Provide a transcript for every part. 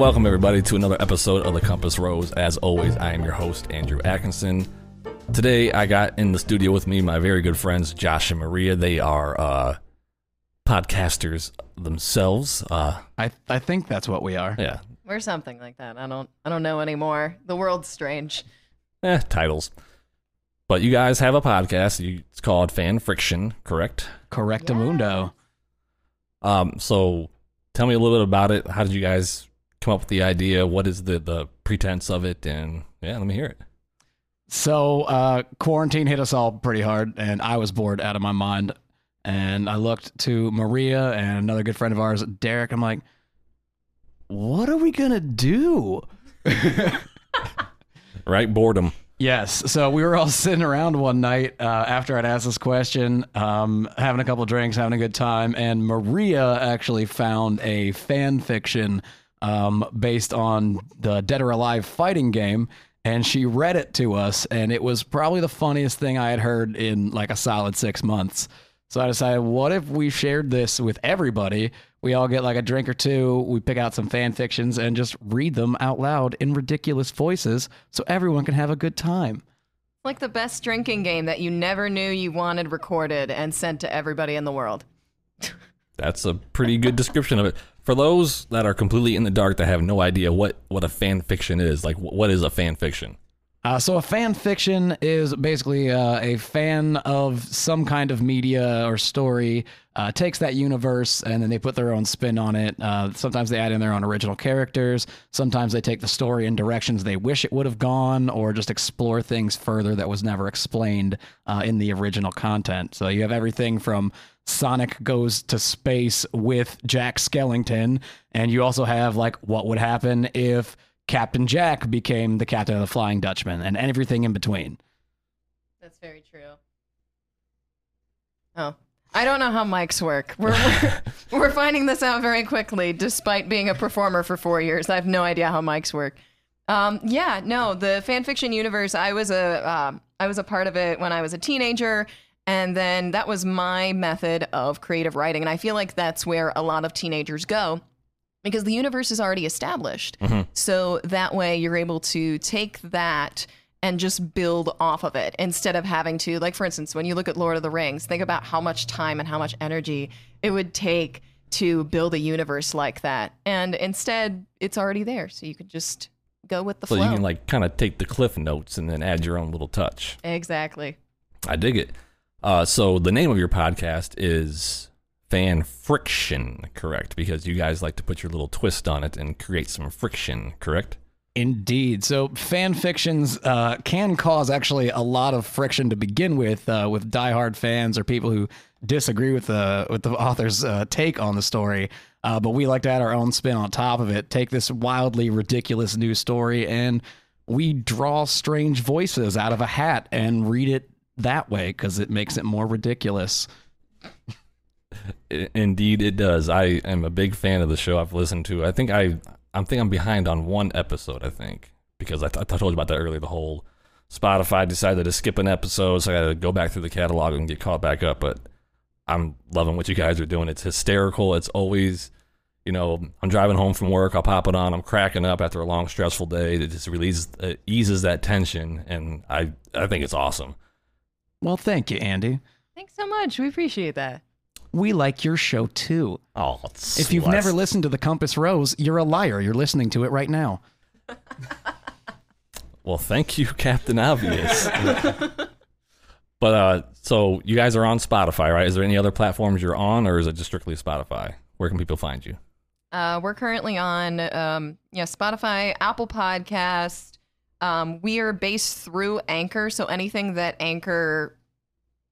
Welcome, everybody, to another episode of The Compass Rose. As always, I am your host, Andrew Atkinson. Today, I got in the studio with me my very good friends, Josh and Maria. They are uh, podcasters themselves. Uh, I I think that's what we are. yeah, We're something like that. I don't I don't know anymore. The world's strange. eh, titles. But you guys have a podcast. You, it's called Fan Friction, correct? Correctamundo. Um, so tell me a little bit about it. How did you guys come up with the idea? What is the, the pretense of it? And yeah, let me hear it. So uh, quarantine hit us all pretty hard, and I was bored out of my mind. And I looked to Maria and another good friend of ours, Derek. I'm like, what are we gonna do? Right? Boredom. Yes. So we were all sitting around one night uh, after I'd asked this question, um, having a couple drinks, having a good time, and Maria actually found a fan fiction um, based on the Dead or Alive fighting game, and she read it to us, and it was probably the funniest thing I had heard in like a solid six months. So I decided, what if we shared this with everybody? We all get like a drink or two, we pick out some fan fictions and just read them out loud in ridiculous voices so everyone can have a good time. Like the best drinking game that you never knew you wanted recorded and sent to everybody in the world. That's a pretty good description of it. For those that are completely in the dark that have no idea what, what a fan fiction is, like what is a fan fiction? Uh, so a fan fiction is basically uh, a fan of some kind of media or story uh, takes that universe and then they put their own spin on it. Uh, sometimes they add in their own original characters. Sometimes they take the story in directions they wish it would have gone, or just explore things further that was never explained uh, in the original content. So you have everything from Sonic goes to space with Jack Skellington, and you also have like what would happen if Captain Jack became the captain of the Flying Dutchman, and everything in between. That's very true. Oh. I don't know how mics work. We're, we're, we're finding this out very quickly, despite being a performer for four years. I have no idea how mics work. Um, yeah, no, the fan fiction universe. I was a um I was a part of it when I was a teenager, and then that was my method of creative writing. And I feel like that's where a lot of teenagers go because the universe is already established. So that way you're able to take that and just build off of it instead of having to, like, for instance, when you look at Lord of the Rings, think about how much time and how much energy it would take to build a universe like that. And instead, it's already there. So you could just go with the So flow. you can like kind of take the cliff notes and then add your own little touch. exactly. I dig it. Uh, so the name of your podcast is Fan Friction, correct? Because you guys like to put your little twist on it and create some friction, correct? Indeed. So fan fictions uh, can cause actually a lot of friction to begin with, uh, with diehard fans or people who disagree with the with the author's uh, take on the story. Uh, but we like to add our own spin on top of it. Take this wildly ridiculous news story and we draw strange voices out of a hat and read it that way because it makes it more ridiculous. I- Indeed, it does. I am a big fan of the show. I've listened to. I think I, I think I'm behind on one episode. I think because I, th- I told you about that earlier. The whole Spotify decided to skip an episode, so I got to go back through the catalog and get caught back up. But I'm loving what you guys are doing. It's hysterical. It's always, you know, I'm driving home from work. I'll pop it on. I'm cracking up after a long, stressful day. It just releases, it eases that tension, and I, I think it's awesome. Well, thank you, Andy. Thanks so much. We appreciate that. We like your show too. Oh, If you've sluts. never listened to the Compass Rose, you're a liar. You're listening to it right now. Well, thank you, Captain Obvious. but uh, so you guys are on Spotify, right? Is there any other platforms you're on, or is it just strictly Spotify? Where can people find you? Uh, we're currently on um, yeah, Spotify, Apple Podcast. Um, we are based through Anchor, so anything that Anchor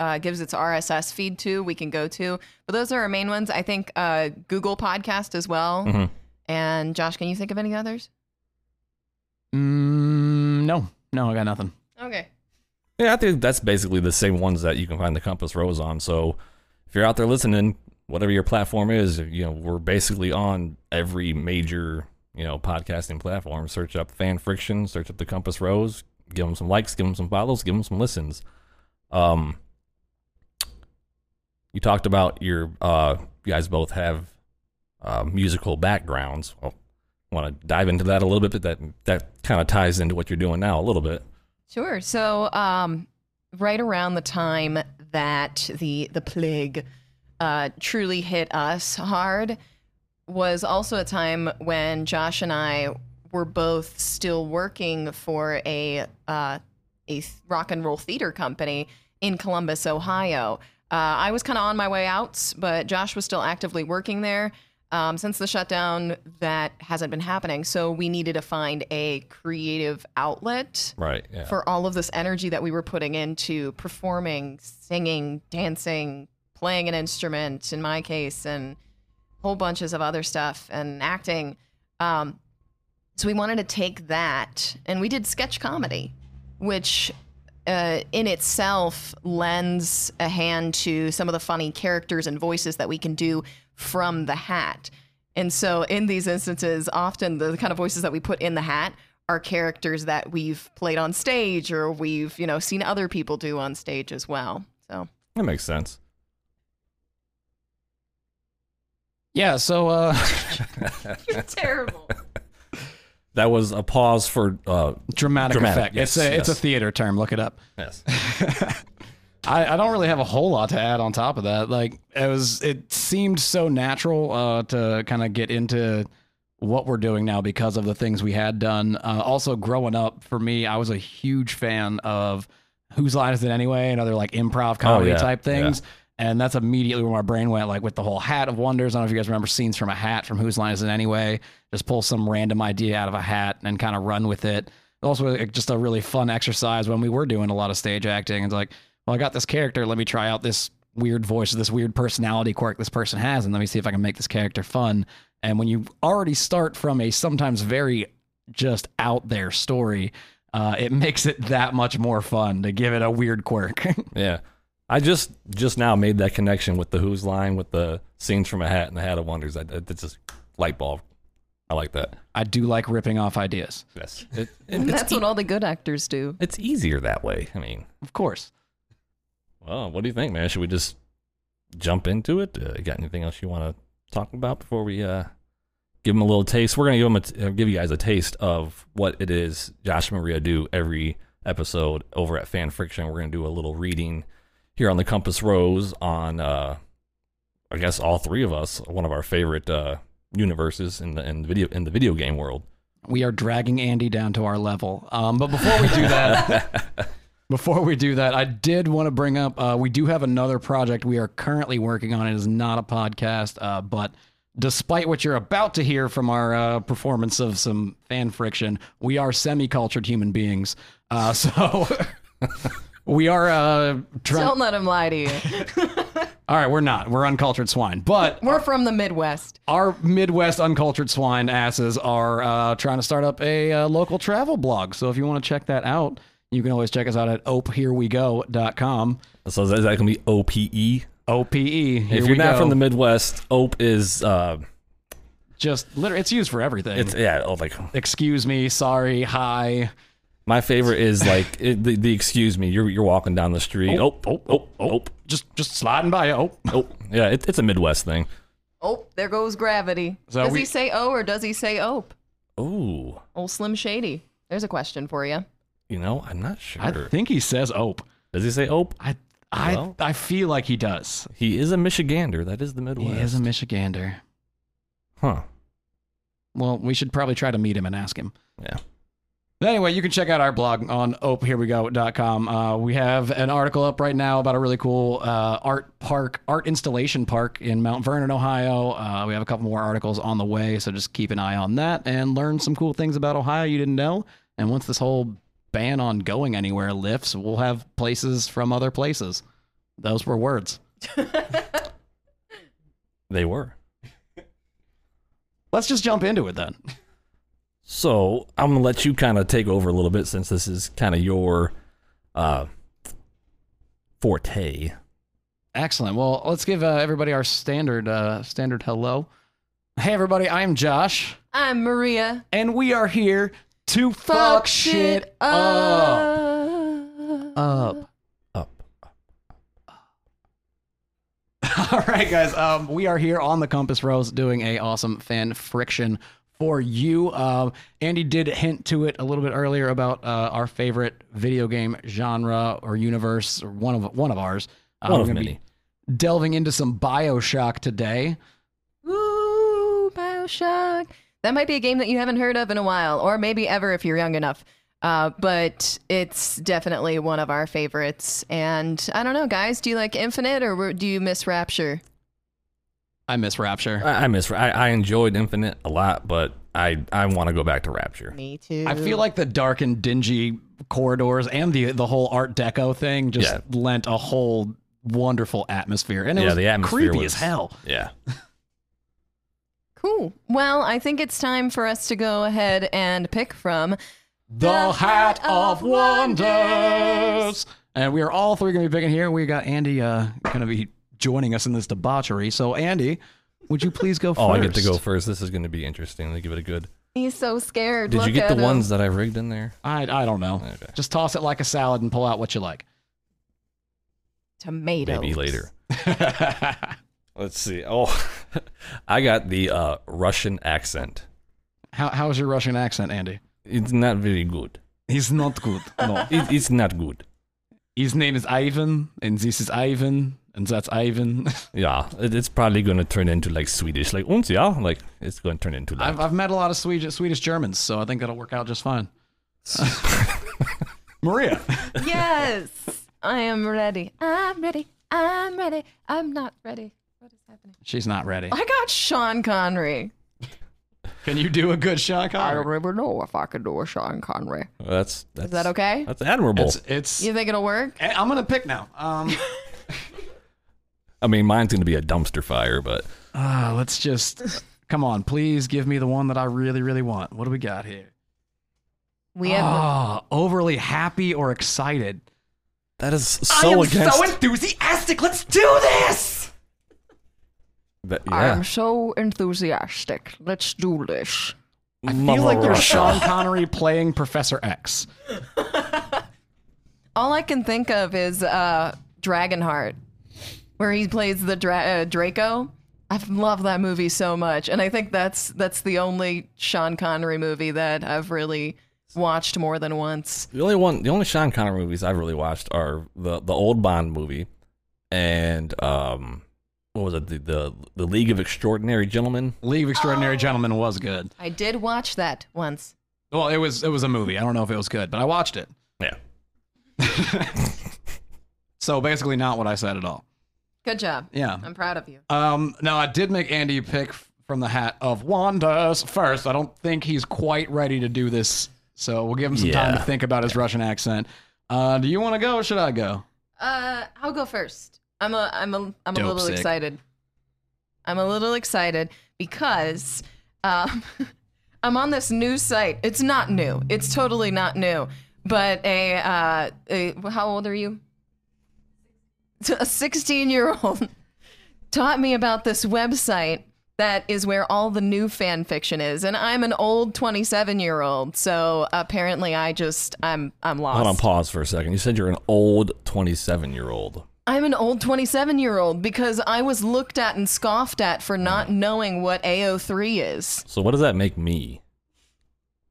uh, gives its RSS feed to, we can go to. But those are our main ones. I think uh, Google Podcast as well. Mhm. And Josh, can you think of any others? Mm, no, no, I got nothing. Okay. Yeah, I think that's basically the same ones that you can find the Compass Rose on. So if you're out there listening, whatever your platform is, you know, we're basically on every major, you know, podcasting platform. Search up Fan Friction, search up the Compass Rose, give them some likes, give them some follows, give them some listens. Um, you talked about your, uh, you guys both have uh, musical backgrounds. Well, want to dive into that a little bit? But that that kind of ties into what you're doing now a little bit. Sure. So, um, right around the time that the the plague uh, truly hit us hard was also a time when Josh and I were both still working for a uh, a rock and roll theater company in Columbus, Ohio. Uh, I was kind of on my way out, but Josh was still actively working there. Um, since the shutdown, that hasn't been happening. So we needed to find a creative outlet Right. Yeah. for all of this energy that we were putting into performing, singing, dancing, playing an instrument, in my case, and whole bunches of other stuff and acting. Um, so we wanted to take that and we did sketch comedy, which uh, in itself lends a hand to some of the funny characters and voices that we can do from the hat. And so in these instances, often the kind of voices that we put in the hat are characters that we've played on stage or we've, you know, seen other people do on stage as well. So that makes sense. Yeah, so uh, you're terrible. That was a pause for. Uh, dramatic, Dramatic, effect. yes, it's a it's a theater term. Look it up. yes. I, I don't really have a whole lot to add on top of that. Like it was, it seemed so natural uh, to kind of get into what we're doing now because of the things we had done. Uh, also, growing up, for me, I was a huge fan of Whose Line Is It Anyway and other like improv comedy yeah, type things. And that's immediately where my brain went, like with the whole Hat of Wonders. I don't know if you guys remember scenes from a hat from Whose Line Is It Anyway. Just pull some random idea out of a hat and kind of run with it. Also, just a really fun exercise when we were doing a lot of stage acting. It's like, well, I got this character. Let me try out this weird voice, this weird personality quirk this person has, and let me see if I can make this character fun. And when you already start from a sometimes very just out there story, uh, it makes it that much more fun to give it a weird quirk. Yeah. I just just now made that connection with the Whose line with the scenes from a hat and the Hat of Wonders. I, it's just light bulb. I like that. I do like ripping off ideas, Yes. It, it- And it's, that's what all the good actors do. it's easier that way. I mean, of course. well, what do you think, man? Should we just jump into it? Uh, you got anything else you want to talk about before we uh, give them a little taste? We're gonna give them a t- uh, give you guys a taste of what it is Josh and Maria do every episode over at Fan Friction. We're gonna do a little reading here on the Compass Rose on, uh, I guess, all three of us. One of our favorite uh, universes in the in the video in the video game world. We are dragging Andy down to our level. Um, but before we do that, before we do that, I did want to bring up uh, we do have another project we are currently working on. It is not a podcast, uh, but despite what you're about to hear from our uh, performance of some fan friction, we are semi-cultured human beings. Uh, so we are uh, trying. Don't let him lie to you. All right, we're not. We're uncultured swine, but We're from the Midwest. our Midwest uncultured swine asses are uh, trying to start up a uh, local travel blog. So if you want to check that out, you can always check us out at opeherewego.com. So is that gonna be OPE? OPE. If you're not go. from the Midwest, OPE is uh, just literally, it's used for everything. it's yeah, oh, like Excuse me, sorry, hi. My favorite is like it, the, the excuse me. You're you're walking down the street. Oh oh oh oh Just just sliding by. Oh, oh. Yeah, it, it's a Midwest thing. Oh, there goes gravity. So does we- he say oh or does he say ope? Oh, Old Slim Shady. There's a question for you. you know, I'm not sure. I think he says ope. Does he say ope? I I Well. I feel like he does. He is a Michigander. That is the Midwest. He is a Michigander. huh? Well, we should probably try to meet him and ask him. Yeah. Anyway, you can check out our blog on opeherewego.com. Uh, we have an article up right now about a really cool uh, art park, art installation park in Mount Vernon, Ohio. Uh, we have a couple more articles on the way, so just keep an eye on that and learn some cool things about Ohio you didn't know. And once this whole ban on going anywhere lifts, we'll have places from other places. Those were words. They were. Let's just jump into it then. So I'm gonna let you kind of take over a little bit since this is kind of your uh, forte. Excellent. Well, let's give uh, everybody our standard uh, standard hello. Hey, everybody. I'm Josh. I'm Maria. and we are here to fuck, shit up. Up. Up. All right, guys. Um, we are here on the Compass Rose doing a awesome fan friction for you. Uh, Andy did hint to it a little bit earlier about uh, our favorite video game genre or universe, or one of one of ours. Uh, One we're of many. be delving into some Bioshock today. Ooh, Bioshock. That might be a game that you haven't heard of in a while, or maybe ever if you're young enough. Uh, but it's definitely one of our favorites. And I don't know, guys, do you like Infinite or do you miss Rapture? I miss Rapture. I, I miss. I, I enjoyed Infinite a lot, but I I want to go back to Rapture. Me too. I feel like the dark and dingy corridors and the the whole Art Deco thing just Yeah. lent a whole wonderful atmosphere, and it Yeah, was the atmosphere creepy was- as hell. Yeah. Cool. Well, I think it's time for us to go ahead and pick from The Hat of Wonders. And we are all three going to be picking here. We got Andy uh, going to be joining us in this debauchery. So, Andy, would you please go first? Oh, I get to go first. This is going to be interesting. Let me give it a good. He's so scared. Did Look you get the him. ones that I rigged in there? I, I don't know. Okay. Just toss it like a salad and pull out what you like. tomatoes? Maybe later. Let's see. Oh, I got the uh, Russian accent. How, how's your Russian accent, Andy? It's not very good. He's not good. No. It, it's not good. His name is Ivan, and this is Ivan, and that's Ivan. Yeah, it's probably going to turn into like Swedish, like uns ja, like it's going to turn into that. I've, I've met a lot of Swedish, Swedish Germans, so I think that'll work out just fine. Maria. Yes, I am ready. I'm ready. I'm ready. I'm not ready. What is happening? She's not ready. I got Sean Connery. Can you do a good Sean Connery? even know if I can do a Sean Connery. that's that's Is that okay? That's admirable. It's, it's You think it'll work? Eh, I'm gonna pick now. Um, I mean, mine's going to be a dumpster fire, but uh, let's just come on. Please give me the one that I really, really want. What do we got here? We have. Ah, overly happy or excited. that is so against. so enthusiastic. Let's do this. that, yeah. I'm so enthusiastic. Let's do this. I feel like there's Sean Connery playing Professor X. All I can think of is uh, Dragonheart, where he plays the Dra- uh, Draco. I love that movie so much, and I think that's that's the only Sean Connery movie that I've really watched more than once. The only one, the only Sean Connery movies I've really watched are the the old Bond movie, and um, what was it? The the, the League of Extraordinary Gentlemen. League of Extraordinary Gentlemen was good. I did watch that once. Well, it was it was a movie. I don't know if it was good, but I watched it. Yeah. So basically, not what I said at all. Good job. Yeah. I'm proud of you. Um. No, I did make Andy pick from the hat of Wonders first. I don't think he's quite ready to do this, so we'll give him some time to think about his Russian accent. Uh, do you want to go or should I go? Uh, I'll go first. I'm a I'm a I'm a little sick. excited. I'm a little excited because um, I'm on this new site. It's not new. It's totally not new. But a uh, a how old are you? A 16 year old taught me about this website that is where all the new fan fiction is, and I'm an old 27 year old. So apparently, I just I'm I'm lost. Hold on, pause for a second. You said you're an old 27 year old. I'm an old 27 year old because I was looked at and scoffed at for not knowing what AO3 is. So what does that make me?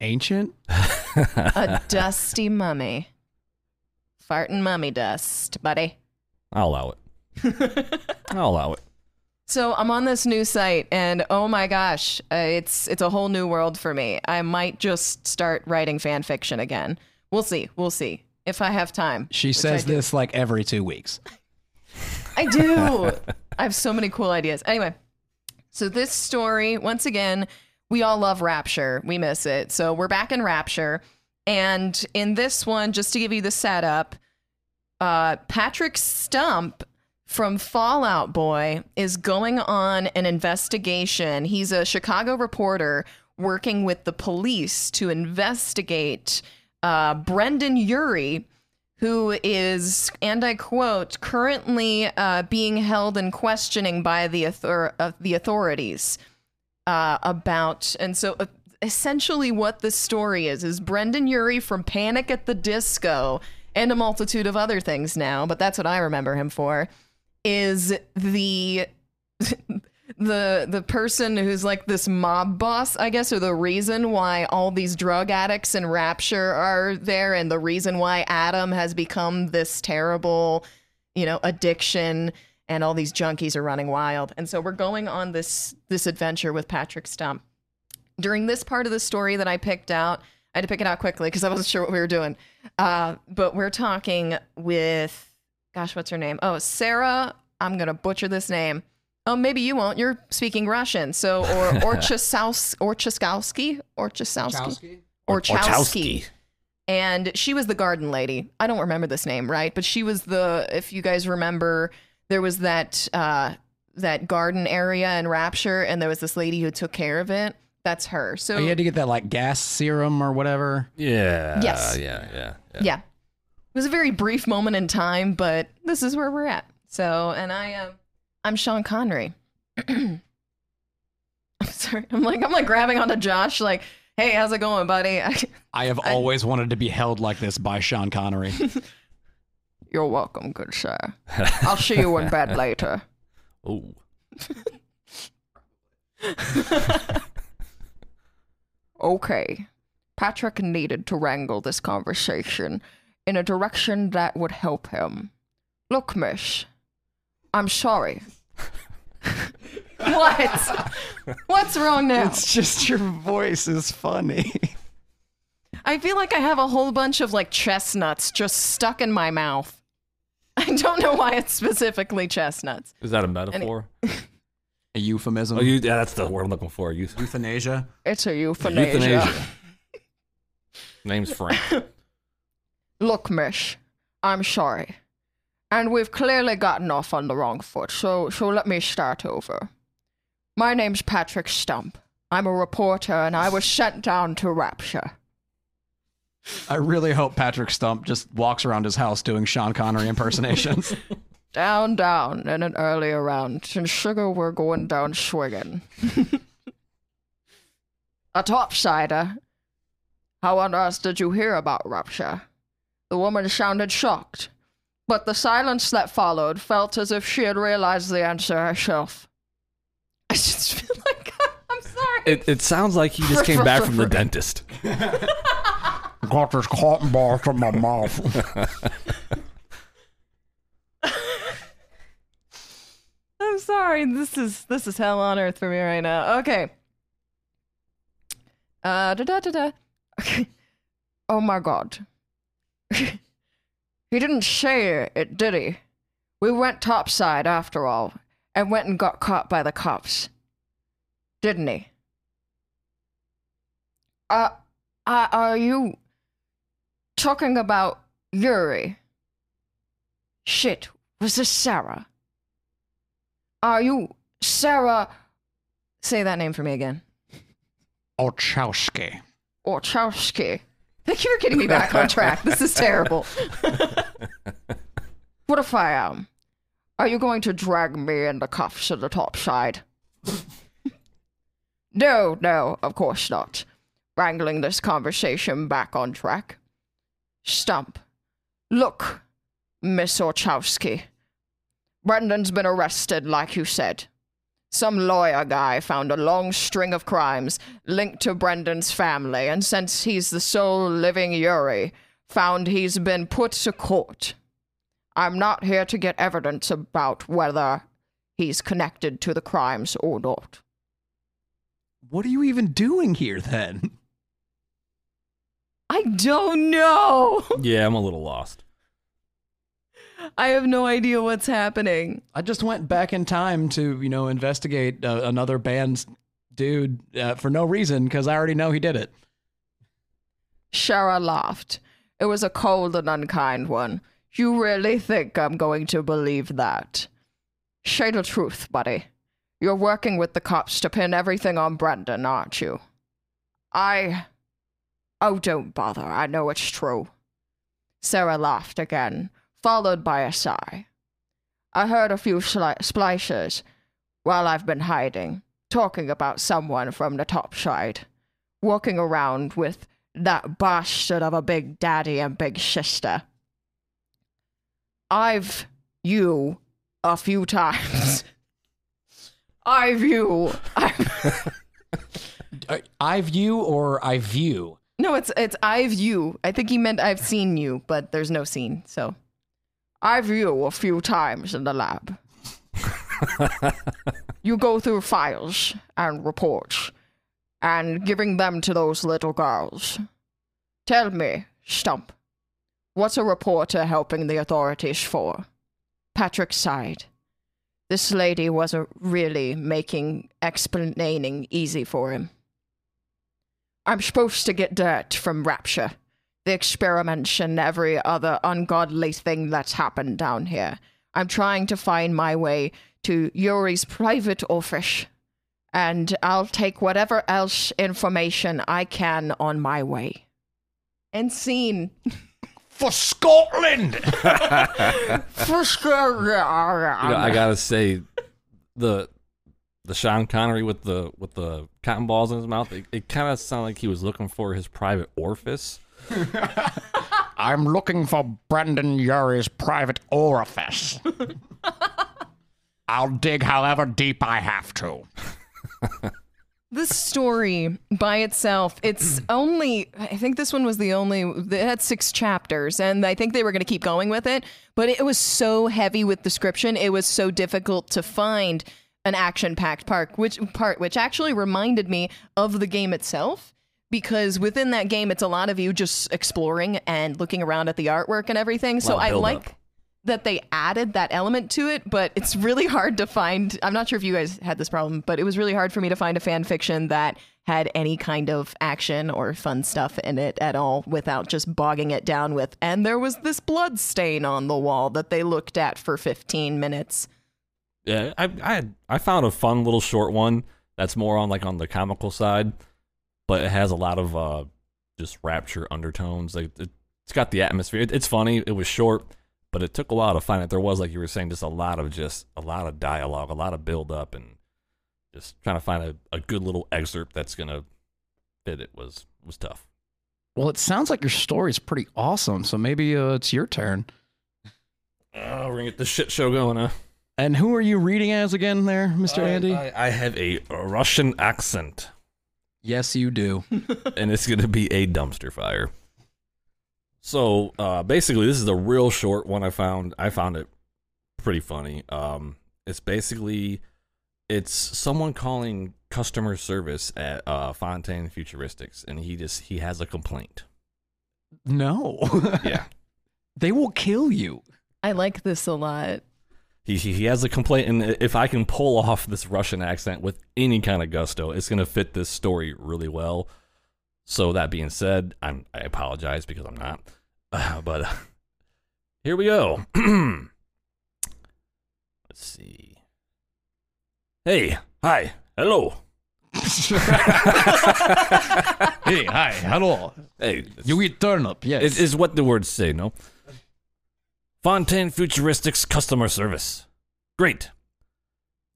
Ancient. A dusty mummy. Farting mummy dust, buddy. I'll allow it. I'll allow it. So I'm on this new site, and oh my gosh, uh, it's it's a whole new world for me. I might just start writing fan fiction again. We'll see. We'll see if I have time. She says this like every two weeks. I do. I have so many cool ideas. Anyway, so this story, once again, we all love Rapture. We miss it. So we're back in Rapture. And in this one, just to give you the setup, uh, Patrick Stump from Fall Out Boy is going on an investigation. He's a Chicago reporter working with the police to investigate uh, Brendon Urie, who is, and I quote, currently uh, being held in questioning by the author- uh, the authorities uh, about, and so uh, essentially what the story is is Brendon Urie from Panic at the Disco and a multitude of other things now, but that's what I remember him for, is the the the person who's like this mob boss, I guess, or the reason why all these drug addicts in Rapture are there, and the reason why Adam has become this terrible, you know, addiction, and all these junkies are running wild. And so we're going on this this adventure with Patrick Stump. During this part of the story that I picked out, I had to pick it out quickly because I wasn't sure what we were doing. Uh, but we're talking with, gosh, what's her name? Oh, Sarah. I'm gonna butcher this name. Oh, maybe you won't. You're speaking Russian. So, or Orchasaus, Orchaskowski, Orchasowski, Orchowski. And she was the garden lady. I don't remember this name, right? But she was the. If you guys remember, there was that uh, that garden area in Rapture, and there was this lady who took care of it. That's her. So Oh, you had to get that like gas serum or whatever. Yeah. Yes. Yeah, yeah, yeah. yeah, it was a very brief moment in time, but this is where we're at. So, and I am, I'm Sean Connery. I'm sorry. I'm like, I'm like grabbing onto Josh, like, hey, how's it going, buddy? I have I- always wanted to be held like this by Sean Connery. You're welcome, good sir. I'll see you in bed later. Oh. Okay. Patrick needed to wrangle this conversation in a direction that would help him. Look, Mish, I'm sorry. what? What's wrong now? it's just your voice is funny. I feel like I have a whole bunch of like chestnuts just stuck in my mouth. I don't know why it's specifically chestnuts. Is that a metaphor? A euphemism. Oh, you, yeah, that's the word I'm looking for. You, euthanasia. It's a euthanasia. euthanasia. Name's Frank. Look, miss, I'm sorry. And we've clearly gotten off on the wrong foot, so so let me start over. My name's Patrick Stump. I'm a reporter and I was sent down to Rapture. I really hope Patrick Stump just walks around his house doing Sean Connery impersonations. Down, down in an earlier round, and sugar we're going down swinging. a topsider. How on earth did you hear about Rapture? The woman sounded shocked, but the silence that followed felt as if she had realized the answer herself. I just feel like I'm sorry. It, it sounds like he just came back from the dentist. Got this cotton ball from my mouth. Sorry. This is this is hell on earth for me right now. Okay. Uh da da da da. Okay. Oh my god. he didn't say it, did he? We went topside after all, and went and got caught by the cops. Didn't he? Uh, uh are you talking about Urie? Shit, was this Sarah? Are you Sarah? Say that name for me again. Olchowski. Orchowski. Thank you for getting me back on track. This is terrible. what if I am? Are you going to drag me in the cuffs to the top side? no, no, of course not. Wrangling this conversation back on track. Stump. Look, Miss Orchowski. Brendon's been arrested, like you said. Some lawyer guy found a long string of crimes linked to Brendon's family, and since he's the sole living Urie, found he's been put to court. I'm not here to get evidence about whether he's connected to the crimes or not. What are you even doing here then? I don't know. yeah, I'm a little lost. I have no idea what's happening. I just went back in time to, you know, investigate uh, another band's dude uh, for no reason because I already know he did it. Shara laughed. It was a cold and unkind one. You really think I'm going to believe that? Say the truth, buddy. You're working with the cops to pin everything on Brendon, aren't you? I. Oh, don't bother. I know it's true. Sarah laughed again, followed by a sigh. I heard a few sli- splicers while I've been hiding, talking about someone from the top side, walking around with that bastard of a big daddy and big sister. I've you a few times. I view. I, I, I view or I view. no, it's it's I view. I think he meant I've seen you, but there's no scene. So I view a few times in the lab. you go through files and reports and giving them to those little girls. Tell me, Stump, what's a reporter helping the authorities for? Patrick sighed. This lady wasn't really making explaining easy for him. I'm supposed to get dirt from Rapture, the experiments, and every other ungodly thing that's happened down here. I'm trying to find my way to Urie's private office, and I'll take whatever else information I can on my way. And scene. For Scotland! For sure. You know, I gotta say, the the Sean Connery with the with the cotton balls in his mouth, it, it kind of sounded like he was looking for his private orifice. I'm looking for Brendon Urie's private orifice. I'll dig however deep I have to. This story by itself, it's only, I think this one was the only, it had six chapters, and I think they were going to keep going with it, but it was so heavy with description, it was so difficult to find an action packed part, which part, which actually reminded me of the game itself. Because within that game, it's a lot of you just exploring and looking around at the artwork and everything. So I like up. that they added that element to it, but it's really hard to find. I'm not sure if you guys had this problem, but it was really hard for me to find a fan fiction that had any kind of action or fun stuff in it at all without just bogging it down with. And there was this blood stain on the wall that they looked at for 15 minutes. Yeah, I I I found a fun little short one that's more on like on the comical side, but it has a lot of uh just rapture undertones. Like it, it's got the atmosphere. It, it's funny. It was short, but it took a while to find it. There was like you were saying, just a lot of just a lot of dialogue, a lot of build up, and just trying to find a, a good little excerpt that's gonna fit it was was tough. Well, it sounds like your story is pretty awesome, so maybe uh, it's your turn. Oh, we're gonna get this shit show going, huh? And who are you reading as again there, Mr. Andy? I, I have a Russian accent. Yes, you do. and it's going to be a dumpster fire. So uh, basically, this is a real short one. I found I found it pretty funny. Um, it's basically it's someone calling customer service at uh, Fontaine Futuristics, and he just he has a complaint. No. Yeah, they will kill you. I like this a lot. He, he he has a complaint, and if I can pull off this Russian accent with any kind of gusto, it's going to fit this story really well. So that being said, I'm I apologize because I'm not, uh, but uh, here we go. Let's see. Hey, hi, hello. hey, hi, hello. Hey, You eat turnip, yes. It is what the words say, no? Fontaine Futuristics customer service. Great.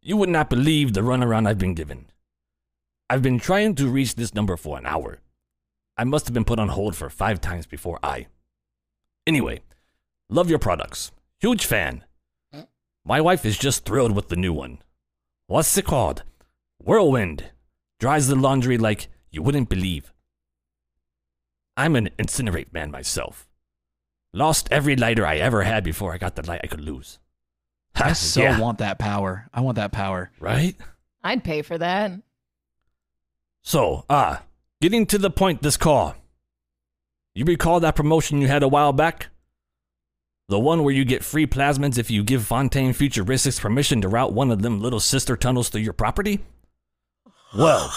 You would not believe the runaround I've been given. I've been trying to reach this number for an hour. I must have been put on hold for five times before I. Anyway, love your products. Huge fan. My wife is just thrilled with the new one. What's it called? Whirlwind. Dries the laundry like you wouldn't believe. I'm an incinerate man myself. Lost every lighter I ever had before I got the light I could lose. I so Yeah, want that power. I want that power. right? I'd pay for that. So, ah, getting to the point this call. You recall that promotion you had a while back? The one where you get free plasmids if you give Fontaine Futuristics permission to route one of them little sister tunnels through your property? Well,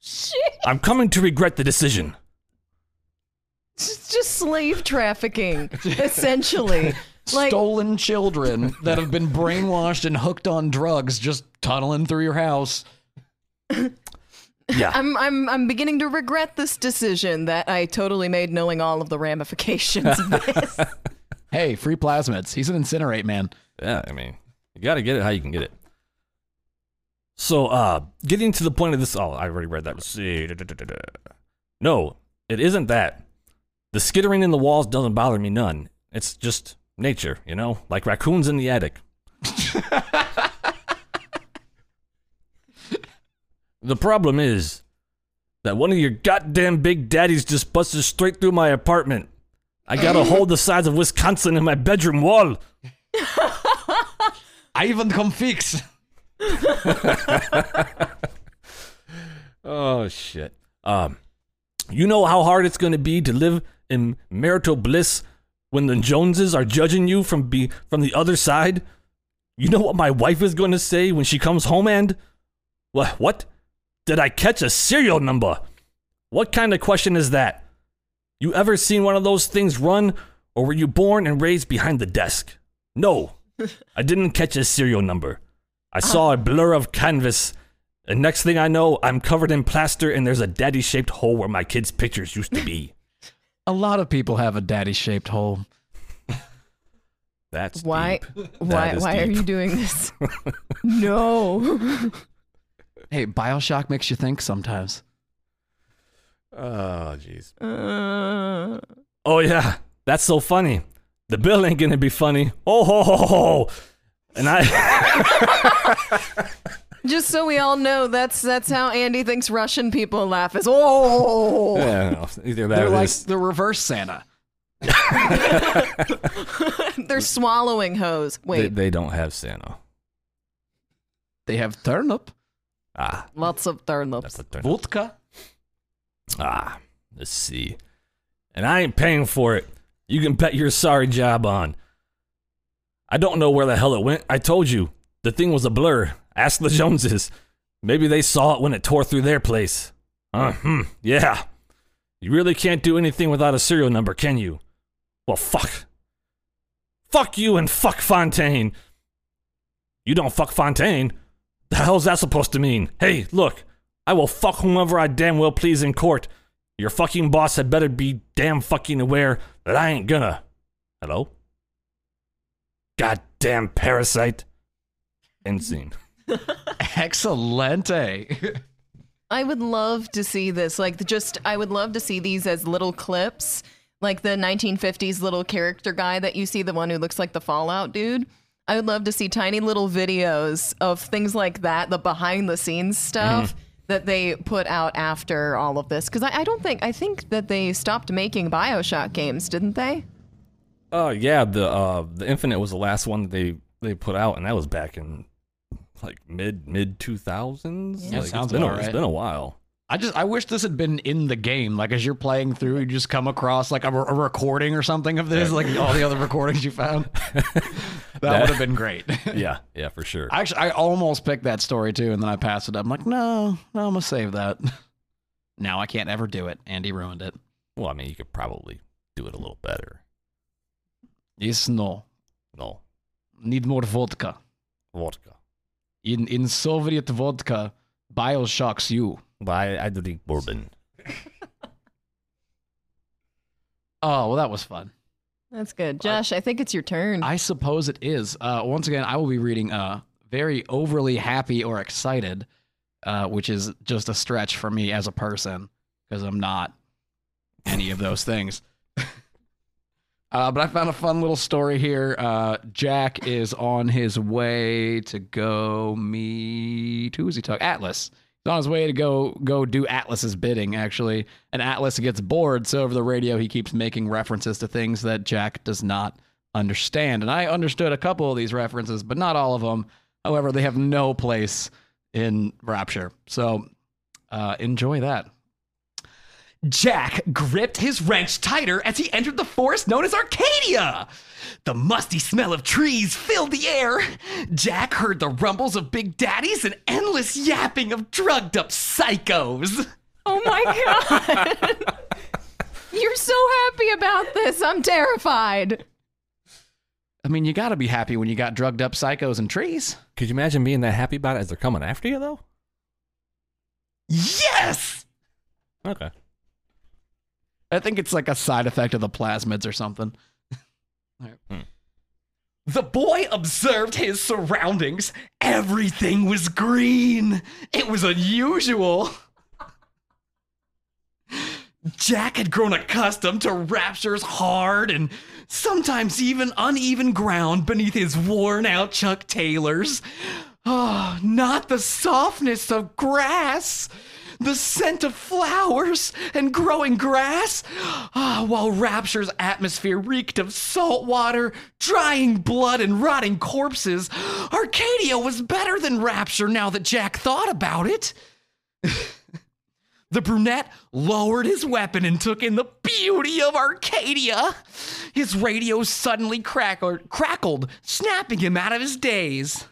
I'm coming to regret the decision. It's just slave trafficking, essentially. Like, Stolen children that have been brainwashed and hooked on drugs just tunneling through your house. Yeah. I'm I'm I'm beginning to regret this decision that I totally made knowing all of the ramifications of this. Hey, free plasmids. He's an incinerate man. Yeah, I mean, you got to get it how you can get it. So, uh, getting to the point of this, oh, I already read that. Let's see. No, it isn't that. The skittering in the walls doesn't bother me none. It's just nature, you know, like raccoons in the attic. The problem is that one of your goddamn big daddies just busted straight through my apartment. I got a hole the size of Wisconsin in my bedroom wall. I Ivan come fix. Oh shit. Um, you know how hard it's gonna be to live in marital bliss when the Joneses are judging you from be from the other side. You know what my wife is gonna say when she comes home and what? What? Did I catch a serial number? What kind of question is that? You ever seen one of those things run, or were you born and raised behind the desk? No, I didn't catch a serial number. I ah. saw a blur of canvas, and next thing I know, I'm covered in plaster and there's a daddy shaped hole where my kids' pictures used to be. A lot of people have a daddy shaped hole. That's Why? deep. Why? is Why are you doing this? no. Hey, Bioshock makes you think sometimes. Oh, jeez. Uh, Oh, yeah. That's so funny. The bill ain't gonna be funny. Oh, ho, ho, ho, ho. And I. just so we all know, that's that's how Andy thinks Russian people laugh. Is oh. yeah, either that They're or like this. the reverse Santa. They're swallowing hose. They, Wait, they don't have Santa. They have turnip, Ah, lots of turnips. that's a turn. vodka. Ah, let's see. And I ain't paying for it. You can bet your sorry job on. I don't know where the hell it went. I told you. The thing was a blur. Ask the Joneses. Maybe they saw it when it tore through their place. Uh, hmm, yeah. You really can't do anything without a serial number, can you? Well, fuck. Fuck you and fuck Fontaine. You don't fuck Fontaine. The hell's that supposed to mean? Hey, look, I will fuck whomever I damn well please in court. Your fucking boss had better be damn fucking aware that I ain't gonna. Hello? Goddamn parasite. End scene. Excelente. I would love to see this. Like, just I would love to see these as little clips, like the 1950s little character guy that you see, the one who looks like the Fallout dude. I would love to see tiny little videos of things like that, the behind the scenes stuff that they put out after all of this. Because I, I don't think I think that they stopped making Bioshock games, didn't they? Oh yeah, the uh the Infinite was the last one that they they put out, and that was back in like mid mid two thousands. Yeah, like, sounds it's been a, about it's right. been a while. I just I wish this had been in the game. Like as you're playing through, you just come across like a, a recording or something of this, like all the other recordings you found. that would have been great. Yeah, yeah, for sure. Actually, I almost picked that story too, and then I passed it up. I'm like, no, no, I'm gonna save that. Now I can't ever do it. Andy ruined it. well, I mean, you could probably do it a little better. Yes, no. No, Need more vodka. vodka. In in Soviet vodka, Bioshocks you. But I, I drink bourbon. Oh well, that was fun. That's good, Josh. I think it's your turn. I suppose it is. Uh, once again, I will be reading uh, very overly happy or excited, uh, which is just a stretch for me as a person because I'm not any of those things. uh, but I found a fun little story here. Uh, Jack is on his way to go meet who is he talking? Atlas. He's on his way to go go do Atlas's bidding, actually. And Atlas gets bored, so over the radio he keeps making references to things that Jack does not understand. And I understood a couple of these references, but not all of them. However, they have no place in Rapture. So uh, enjoy that. Jack gripped his wrench tighter as he entered the forest known as Arcadia. The musty smell of trees filled the air. Jack heard the rumbles of big daddies and endless yapping of drugged up psychos. oh my god. You're so happy about this. I'm terrified. I mean, you got to be happy when you got drugged up psychos and trees. Could you imagine being that happy about it as they're coming after you, though? Yes! Okay. I think it's like a side effect of the plasmids or something. Right. Hmm. The boy observed his surroundings. Everything was green. It was unusual. Jack had grown accustomed to Rapture's hard and sometimes even uneven ground beneath his worn out Chuck Taylors. Oh, not the softness of grass, the scent of flowers and growing grass. Ah, while Rapture's atmosphere reeked of salt water, drying blood, and rotting corpses, Arcadia was better than Rapture now that Jack thought about it. The brunette lowered his weapon and took in the beauty of Arcadia. His radio suddenly crackled, crackled, snapping him out of his daze.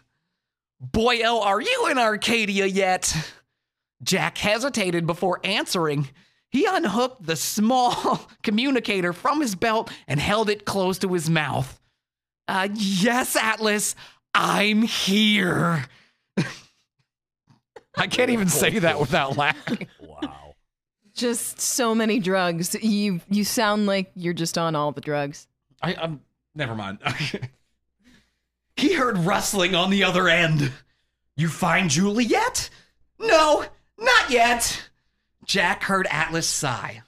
Boyo, are you in Arcadia yet? Jack hesitated before answering. He unhooked the small communicator from his belt and held it close to his mouth. Uh, yes, Atlas, I'm here. I can't even say that without laughing. Wow. Just so many drugs. You you sound like you're just on all the drugs. I, I'm never mind. he heard rustling on the other end. You find Julie yet? No, not yet. Jack heard Atlas sigh.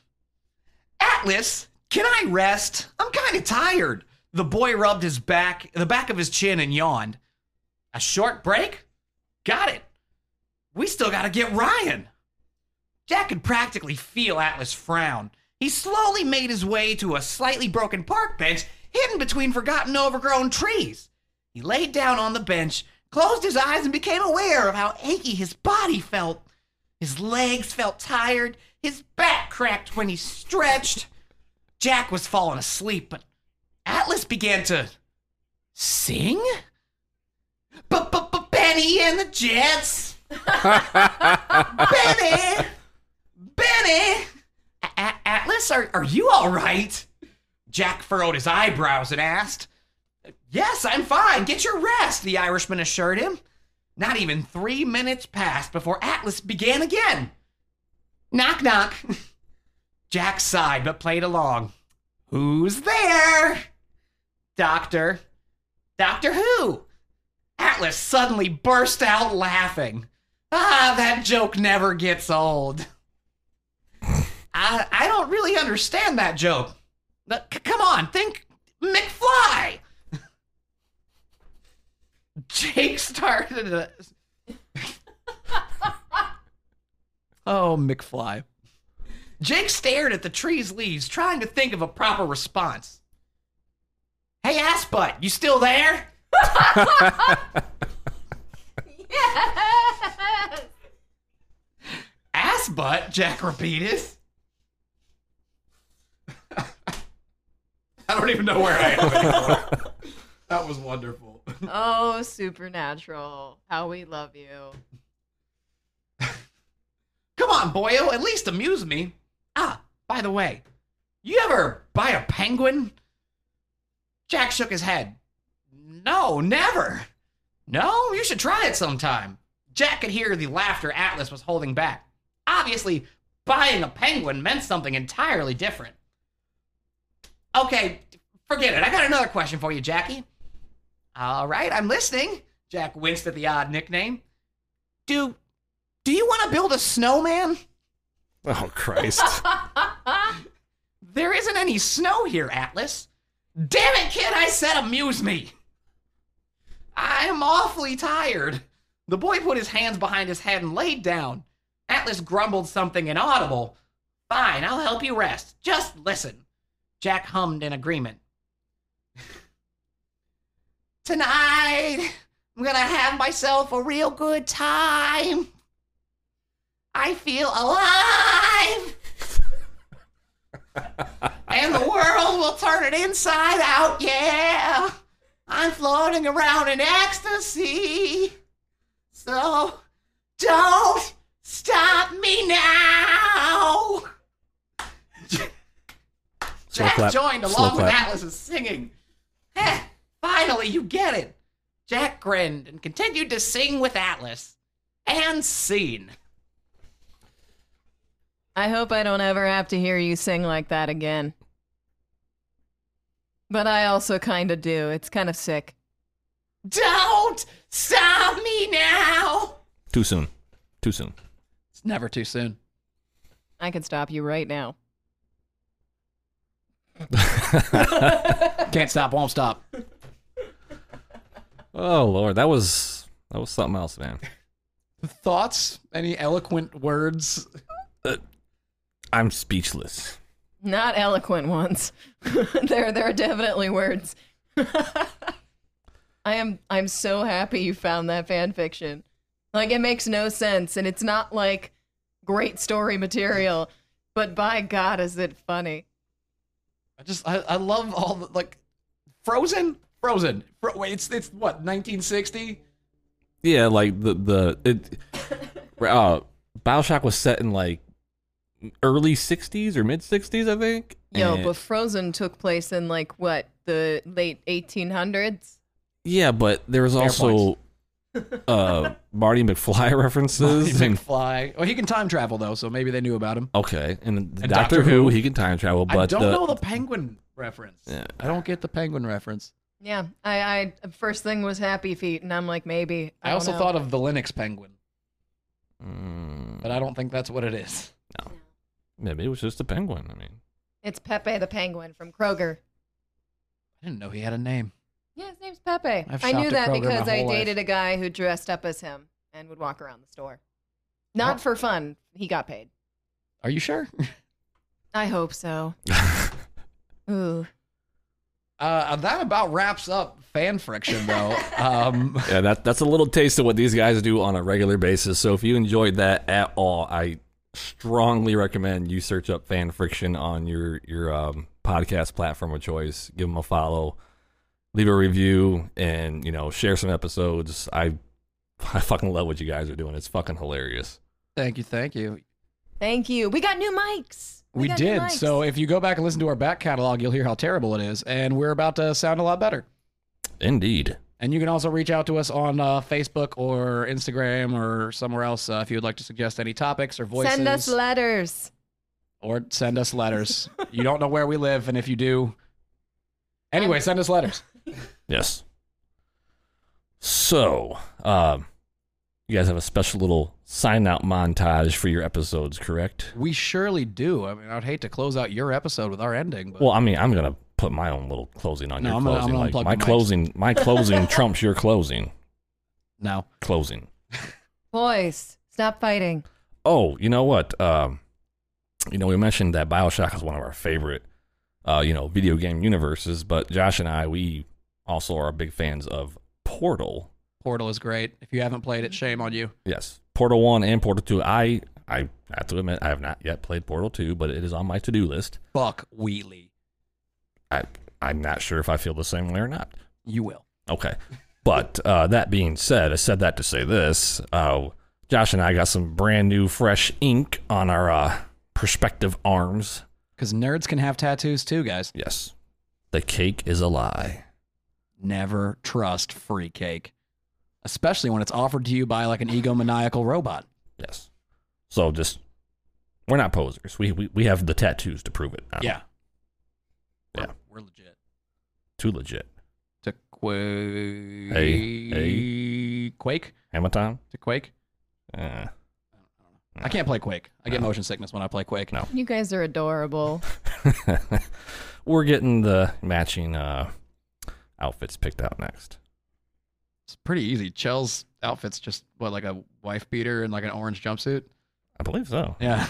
Atlas, can I rest? I'm kind of tired. The boy rubbed his back, the back of his chin, and yawned. A short break? Got it. We still gotta get Ryan. Jack could practically feel Atlas frown. He slowly made his way to a slightly broken park bench hidden between forgotten overgrown trees. He laid down on the bench, closed his eyes, and became aware of how achy his body felt. His legs felt tired, his back cracked when he stretched. Jack was falling asleep, but Atlas began to sing? Benny and the Jets. Benny! Benny! Atlas, are, are you all right? Jack furrowed his eyebrows and asked. Yes, I'm fine. Get your rest, the Irishman assured him. Not even three minutes passed before Atlas began again. Knock, knock. Jack sighed but played along. Who's there? Doctor. Doctor who? Atlas suddenly burst out laughing. Ah, that joke never gets old. I, I don't really understand that joke. C- come on, think McFly. Jake started a. oh, McFly. Jake stared at the tree's leaves, trying to think of a proper response. Hey, assbutt, you still there? Yes. Assbutt, Jack repeated. I don't even know where I am anymore. that was wonderful. Oh, supernatural. How we love you. Come on, boyo, at least amuse me. Ah, by the way, you ever buy a penguin? Jack shook his head. No, never. No, you should try it sometime. Jack could hear the laughter Atlas was holding back. Obviously, buying a penguin meant something entirely different. Okay, forget it. I got another question for you, Jackie. All right, I'm listening. Jack winced at the odd nickname. Do do you want to build a snowman? Oh Christ. There isn't any snow here, Atlas. Damn it, kid, I said amuse me. I'm awfully tired. The boy put his hands behind his head and laid down. Atlas grumbled something inaudible. Fine, I'll help you rest. Just listen. Jack hummed in agreement. Tonight, I'm gonna have myself a real good time. I feel alive. and the world will turn it inside out, yeah. I'm floating around in ecstasy. So don't stop me now. Slow Jack clap. joined along with. Atlas's singing. Heh, finally, you get it. Jack grinned and continued to sing with Atlas. And scene. I hope I don't ever have to hear you sing like that again. But I also kind of do. It's kind of sick. Don't stop me now. Too soon. Too soon. It's never too soon. I can stop you right now. Can't stop, won't stop. Oh Lord, that was that was something else, man. Thoughts? Any eloquent words? Uh, I'm speechless. Not eloquent ones. there, there are definitely words. I am, I'm so happy you found that fan fiction. Like it makes no sense, and it's not like great story material, but by God, is it funny? I just I, I love all the like Frozen. Frozen. Fro- wait, it's it's what 1960. Yeah, like the the it. uh, Bioshock was set in like early '60s or mid '60s, I think. Yo, And- but Frozen took place in like what the late 1800s. yeah, but there was Fair also uh Marty McFly references and McFly. Well, he can time travel though, so maybe they knew about him. okay, and, And Doctor, Doctor Who, Who. he can time travel, but I don't the, know the penguin reference. Yeah. I don't get the penguin reference. Yeah, I, I first thing was Happy Feet, and I'm like maybe. I, I, also know. thought of the Linux penguin, Mm, but I don't think that's what it is. No, maybe it was just a penguin. I mean, it's Pepe the Penguin from Kroger. I didn't know he had a name. Yeah, his name's Pepe. I've I knew that because I whole life. dated a guy who dressed up as him and would walk around the store. Not Oh. for fun. He got paid. Are you sure? I hope so. Ooh. Uh, that about wraps up fan friction, though. um, yeah, that that's a little taste of what these guys do on a regular basis. So if you enjoyed that at all, I strongly recommend you search up Fan Friction on your your um, podcast platform of choice. Give them a follow, leave a review, and you know share some episodes. I I fucking love what you guys are doing. It's fucking hilarious. thank you, thank you. Thank you. We got new mics. We, got new did. mics. So if you go back and listen to our back catalog, you'll hear how terrible it is, and we're about to sound a lot better. Indeed. And you can also reach out to us on uh, Facebook or Instagram or somewhere else uh, if you would like to suggest any topics or voices. Send us letters. or send us letters. you don't know where we live, and if you do, anyway, send us letters. Yes. So, um, you guys have a special little sign out montage for your episodes, correct? We surely do. I mean, I'd hate to close out your episode with our ending, but Well, I mean, I'm gonna put my own little closing on No, your I'm gonna- I'm closing. gonna like my the mics. closing, my closing trumps your closing. no. Closing. Boys, stop fighting. Oh, you know what? Um, you know, we mentioned that Bioshock is one of our favorite, uh, you know, video game universes. But Josh and I, we also are big fans of Portal. Portal is great. If you haven't played it, shame on you. Yes, Portal One and Portal Two. I, I have to admit, I have not yet played Portal Two, but it is on my to-do list. Fuck Wheatley. I, I'm not sure if I feel the same way or not. You will. Okay. But uh, that being said, I said that to say this. Uh, Josh and I got some brand new fresh ink on our uh, perspective arms. Because nerds can have tattoos too, guys. Yes. The cake is a lie. Never trust free cake, especially when it's offered to you by like an egomaniacal robot. Yes. So just, we're not posers. We, we, we have the tattoos to prove it. now. Yeah. Yeah. We're, we're legit. Too legit. To quake. Hey, Quake? Hammer time? To Quake? Uh, I can't play Quake. I get No. motion sickness when I play Quake. No. You guys are adorable. we're getting the matching uh, outfits picked out next. It's pretty easy. Chell's outfit's just what, like a wife beater and like an orange jumpsuit? I believe so. Yeah.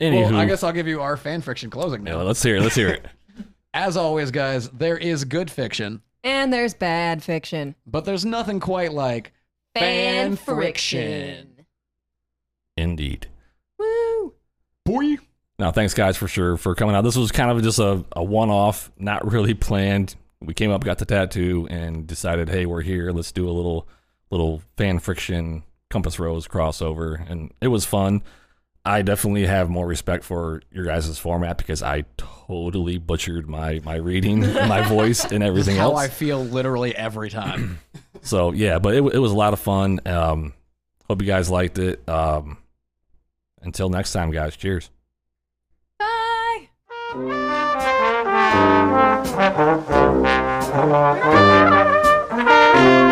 Anywho, Well, I guess I'll give you our fan fiction closing yeah, now. let's hear it. Let's hear it. As always, guys, there is good fiction, and there's bad fiction. but there's nothing quite like Fan friction. Indeed. Woo! boy. Now, thanks guys for sure for coming out. This was kind of just a, a one off, not really planned. We came up, got the tattoo, and decided, hey, we're here. Let's do a little little fan friction Compass Rose crossover, and it was fun. I definitely have more respect for your guys' format because I totally butchered my my reading, my voice, and everything How else. How I feel literally every time. So yeah, but it, it was a lot of fun. Um, hope you guys liked it. Um, until next time, guys. Cheers. Bye. Thank you.